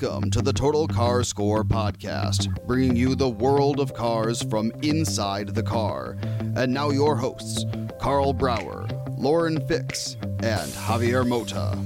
Welcome to the Total Car Score podcast, bringing you the world of cars from inside the car. And now, your hosts, Carl Brauer, Lauren Fix, and Javier Mota.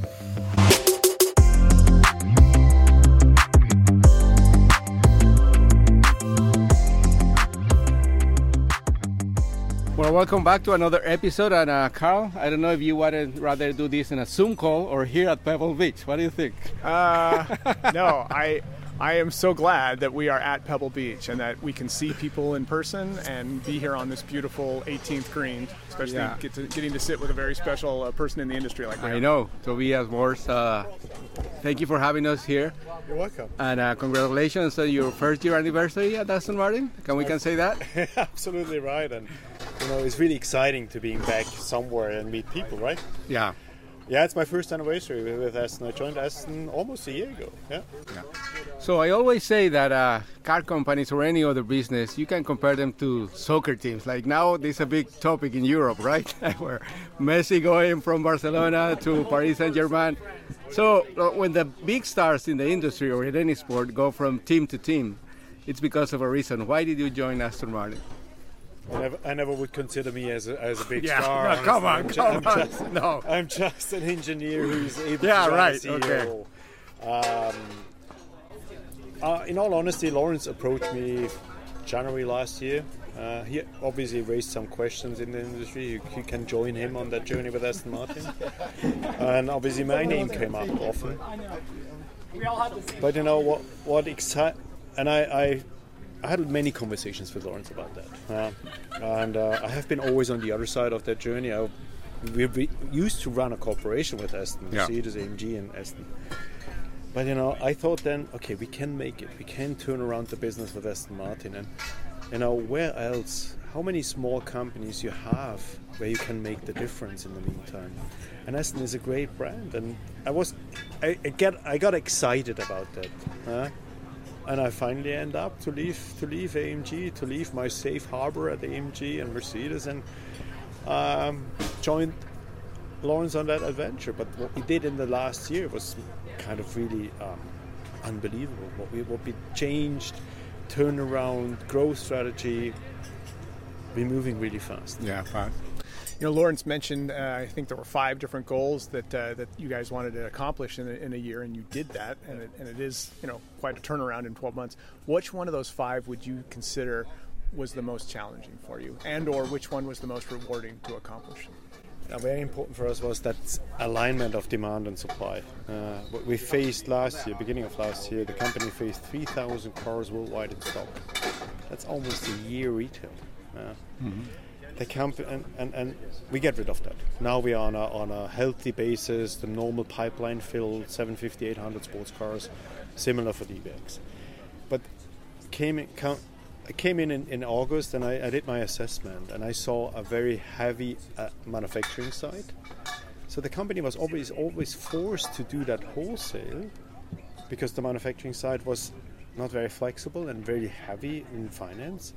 Well, welcome back to another episode. And uh, Carl, I don't know if you would rather do this in a Zoom call or here at Pebble Beach. What do you think? Uh, no, I I am so glad that we are at Pebble Beach and that we can see people in person and be here on this beautiful 18th green, especially Yeah. get to, getting to sit with a very special uh, person in the industry like I that. know, Tobias Moers. Uh, thank you for having us here, You're welcome. and uh, congratulations on your first year anniversary at Aston Martin. Can we can say that? Absolutely right, and you know it's really exciting to being back somewhere and meet people, right? Yeah. Yeah, it's my first anniversary with- Aston. I joined Aston almost a year ago. Yeah, So I always say that uh, car companies or any other business, you can compare them to soccer teams. Like now, this is a big topic in Europe, right? Where Messi going from Barcelona to Paris Saint Germain. So uh, when the big stars in the industry or in any sport go from team to team, it's because of a reason. Why did you join Aston Martin? I never, I never would consider me as a, as a big Yeah, star. no, come on, I'm ju- come I'm on. just- No. I'm just an engineer who's able Yeah, to run right, a okay. CEO. Um, uh, in all honesty, Lawrence approached me January last year. Uh, he obviously raised some questions in the industry. You, you can join him on that journey with Aston Martin. and obviously, my name came up often. But you know what? What excite? And I, I, I had many conversations with Lawrence about that. Uh, and uh, I have been always on the other side of that journey. I, we, we used to run a cooperation with Aston, Yeah. Mercedes, AMG, and Aston. But you know, I thought then, okay, we can make it. We can turn around the business with Aston Martin, and you know, where else? How many small companies you have where you can make the difference in the meantime? And Aston is a great brand, and I was, I, I get, I got excited about that, huh? And I finally end up to leave, to leave AMG, to leave my safe harbor at AMG and Mercedes, and um, joined Lawrence on that adventure. But what we did in the last year was kind of really um, unbelievable. What we what we changed, turnaround, growth strategy. We're moving really fast. Yeah, fine. You know, Lawrence mentioned uh, I think there were five different goals that uh, that you guys wanted to accomplish in a, in a year, and you did that, and it, and it is you know quite a turnaround in 12 months. Which one of those five would you consider was the most challenging for you, and or which one was the most rewarding to accomplish? Uh, very important for us was that alignment of demand and supply. Uh, what we faced last year, beginning of last year, the company faced 3,000 cars worldwide in stock. That's almost a year retail. Uh, The company and, and, and we get rid of that. Now we are on a, on a healthy basis. The normal pipeline filled 750, 800 sports cars, similar for DBX. But came in, count, I came in, in in August and I, I did my assessment and I saw a very heavy uh, manufacturing side. So the company was always always forced to do that wholesale because the manufacturing side was not very flexible and very heavy in finance.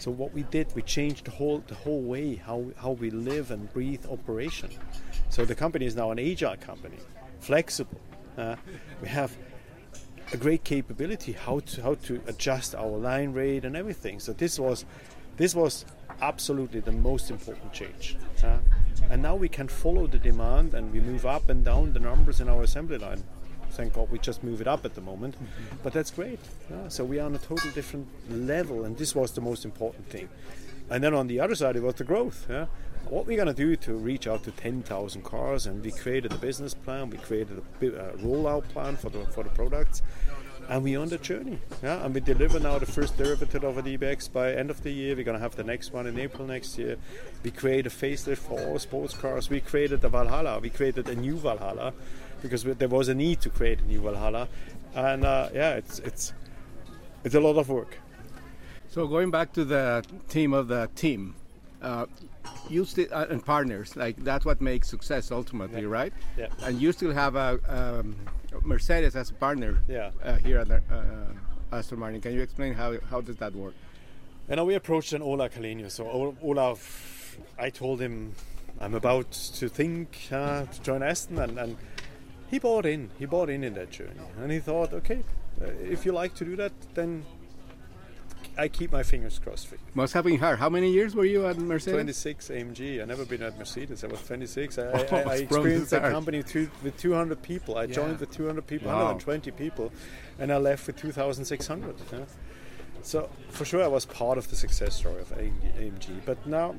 So what we did, we changed the whole the whole way how how we live and breathe operation. So the company is now an agile company, flexible. Uh, we have a great capability how to how to adjust our line rate and everything. So this was this was absolutely the most important change. Uh, and now we can follow the demand and we move up and down the numbers in our assembly line. Thank God we just move it up at the moment, mm-hmm. but that's great. Yeah, so we are on a total different level, and this was the most important thing. And then on the other side, it was the growth. Yeah? What we're going to do to reach out to 10,000 cars, and we created a business plan, we created a, a rollout plan for the for the products, and we're on the journey. Yeah, and we deliver now the first derivative of a DBX by end of the year. We're gonna have the next one in April next year. We create a facelift for all sports cars. We created the Valhalla. We created a new Valhalla because there was a need to create a new Valhalla, and uh, yeah, it's it's it's a lot of work. So going back to the team of the team, uh, you still uh, and partners like that's what makes success ultimately, yeah. right? Yeah. And you still have a um, Mercedes as a partner. Yeah. Uh, here at the, uh, Aston Martin, can you explain how how does that work? And now we approached an Ola Källenius. So Ola, I told him I'm about to think uh, to join Aston, and, and he bought in. He bought in in that journey, and he thought, okay, uh, if you like to do that, then I keep my fingers crossed for you. Must have been hard. How many years were you at Mercedes? 26 AMG. I never been at Mercedes. I was 26. I, oh, I, I experienced that company two, with 200 people. I yeah. joined with 200 people, wow. 120 people, and I left with 2,600. Yeah? So for sure, I was part of the success story of AMG. But now,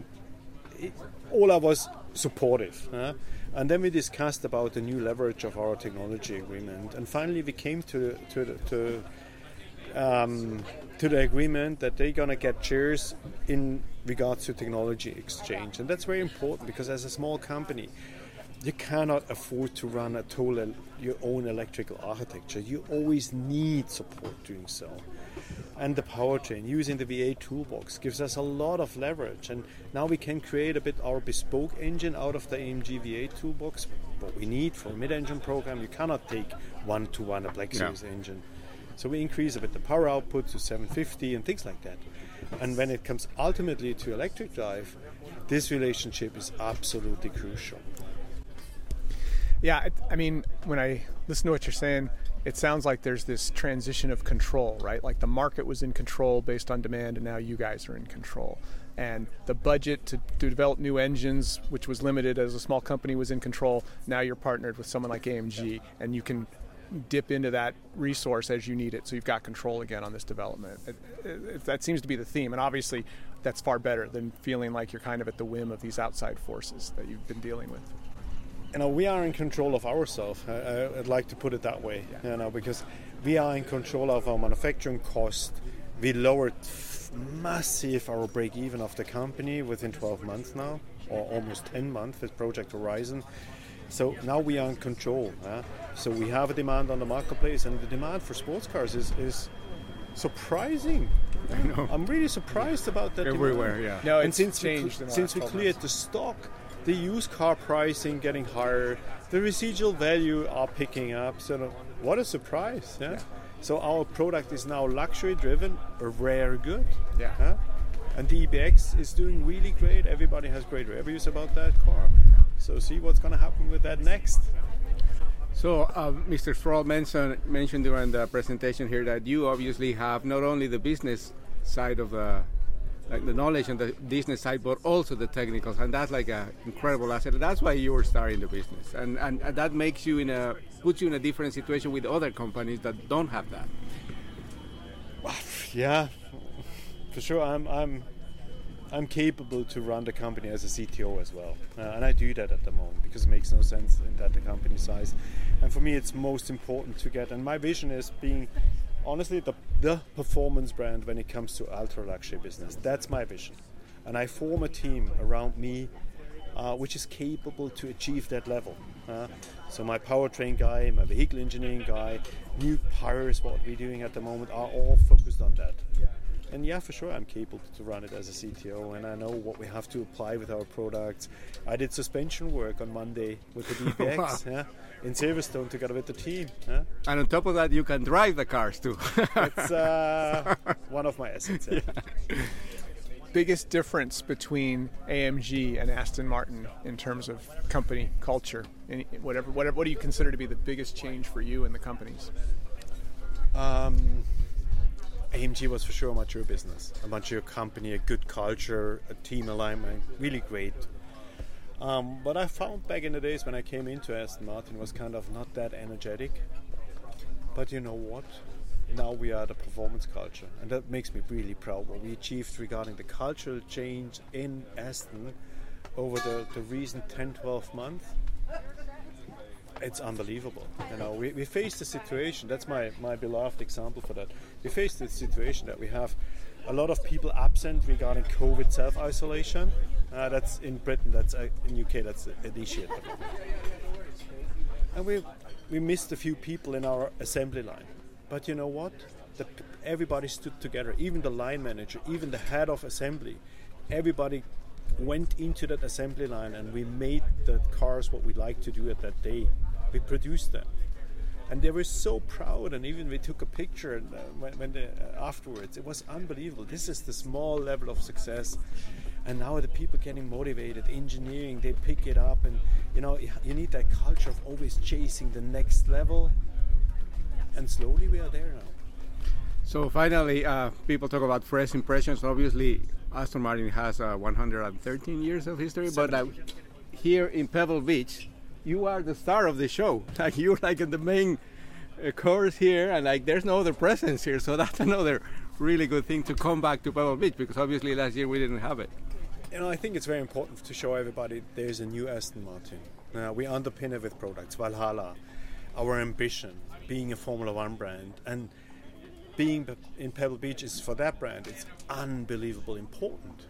it, Ola was supportive. Yeah? And then we discussed about the new leverage of our technology agreement, and finally we came to to, to um, to the agreement that they're to get shares in regards to technology exchange. And that's very important because as a small company, you cannot afford to run a total your own electrical architecture. You always need support doing so. And the powertrain using the V8 toolbox gives us a lot of leverage. And now we can create a bit our bespoke engine out of the AMG V8 toolbox. What we need for a mid-engine program, you cannot take one to one a Black Series engine. So we increase a bit the power output to 750 and things like that. And when it comes ultimately to electric drive, this relationship is absolutely crucial. Yeah, I mean, when I listen to what you're saying, it sounds like there's this transition of control, right? Like the market was in control based on demand, and now you guys are in control. And the budget to, to develop new engines, which was limited as a small company, was in control. Now you're partnered with someone like AMG, and you can dip into that resource as you need it so you've got control again on this development. It, it, that seems to be the theme, and obviously that's far better than feeling like you're kind of at the whim of these outside forces that you've been dealing with. You know, we are in control of ourselves. I, would like to put it that way. Yeah. You know, because we are in control of our manufacturing cost. We lowered massive our break even of the company within 12 months now, or almost 10 months with Project Horizon. So now we are in control. So we have a demand on the marketplace, and the demand for sports cars is, is surprising. I know. I'm really surprised about that. Everywhere, demand. yeah. No, and since we, since we cleared months. the stock, the used car pricing getting higher, the residual value are picking up. So what a surprise! Yeah. yeah. So our product is now luxury driven, a rare good. Yeah. Huh? And the DBX is doing really great. Everybody has great reviews about that car. So see what's going to happen with that next. So, uh, Mr. Stroll mentioned, mentioned during the presentation here that you obviously have not only the business side of the like the knowledge and the business side, but also the technicals, and that's like an incredible asset. That's why you're starting the business, and, and, and that makes you in a puts you in a different situation with other companies that don't have that. Yeah, for sure. I'm I'm I'm capable to run the company as a CTO as well, uh, and I do that at the moment because it makes no sense in that the company size. And for me, it's most important to get. And my vision is being, honestly, the the performance brand when it comes to ultra luxury business. That's my vision, and I form a team around me, uh, which is capable to achieve that level. Uh, so my powertrain guy, my vehicle engineering guy, new pyres, what we're doing at the moment, are all focused on that and yeah, for sure, I'm capable to run it as a CTO, and I know what we have to apply with our products. I did suspension work on Monday with the DBX wow. yeah, in Silverstone together with the team. Yeah. And on top of that, you can drive the cars too. it's uh, one of my assets. Yeah. Biggest difference between AMG and Aston Martin in terms of company culture, Any, whatever, whatever. What do you consider to be the biggest change for you and the companies? AMG was for sure a mature business, a mature company, a good culture, a team alignment, really great. Um, what I found back in the days when I came into Aston Martin was kind of not that energetic. But you know what? Now we are the performance culture, and that makes me really proud. What we achieved regarding the cultural change in Aston over the, the recent 10 12 months it's unbelievable. You know, we, we faced a situation. That's my my beloved example for that. We faced the situation that we have a lot of people absent regarding COVID self isolation. Uh, that's in Britain. That's uh, in UK. That's initiated. And we we missed a few people in our assembly line. But you know what? The, everybody stood together. Even the line manager, even the head of assembly, everybody went into that assembly line and we made the cars what we like to do at that day we produced them. And they were so proud and even we took a picture and, uh, when, when the, uh, afterwards it was unbelievable. This is the small level of success and now the people getting motivated engineering they pick it up and you know you need that culture of always chasing the next level. And slowly we are there now. So finally uh, people talk about first impressions. Obviously aston martin has uh, 113 years of history but uh, here in pebble beach you are the star of the show. Like you're like in the main uh, course here, and like there's no other presence here. So that's another really good thing to come back to Pebble Beach because obviously last year we didn't have it. Know, I think it's very important to show everybody there's a new Aston Martin. Uh, we underpin it with products, Valhalla, our ambition, being a Formula One brand, and being in Pebble Beach is for that brand. It's unbelievable important.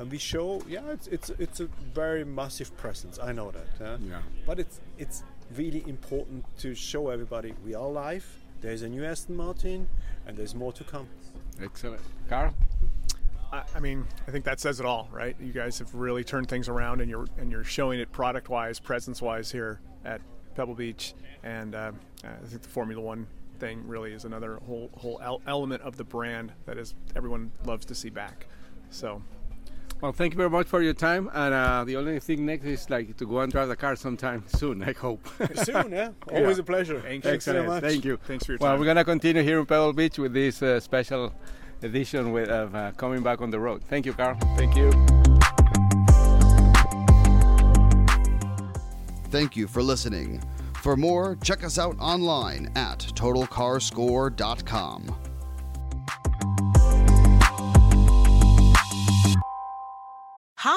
And we show yeah it's it's it's a very massive presence. I know that yeah, yeah. but it's it's really important to show everybody we are live. There's a new aston martin and there's more to come. Excellent. Carl? I, I mean, I think that says it all, right? You guys have really turned things around, and you're and you're showing it product-wise, presence-wise here at Pebble Beach, and uh, I think the Formula One thing really is another whole whole element of the brand that is everyone loves to see back. So well, thank you very much for your time. And uh, the only thing next is like to go and drive the car sometime soon. I hope. soon, yeah. Always yeah. a pleasure. Thank you Excellent. so much. Thank you. Thanks for your time. Well, we're gonna continue here in Pebble Beach with this uh, special edition with of uh, coming back on the road. Thank you, Carl. Thank you. Thank you for listening. For more, check us out online at totalcarscore.com.